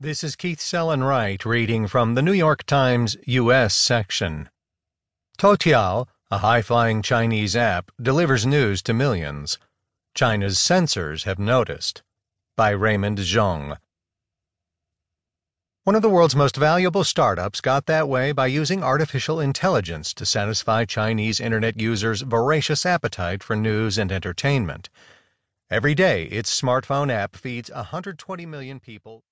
This is Keith Sellon Wright reading from the New York Times U.S. section. Toutiao, a high-flying Chinese app, delivers news to millions. China's censors have noticed. By Raymond Zhong. One of the world's most valuable startups got that way by using artificial intelligence to satisfy Chinese internet users' voracious appetite for news and entertainment. Every day, its smartphone app feeds 120 million people.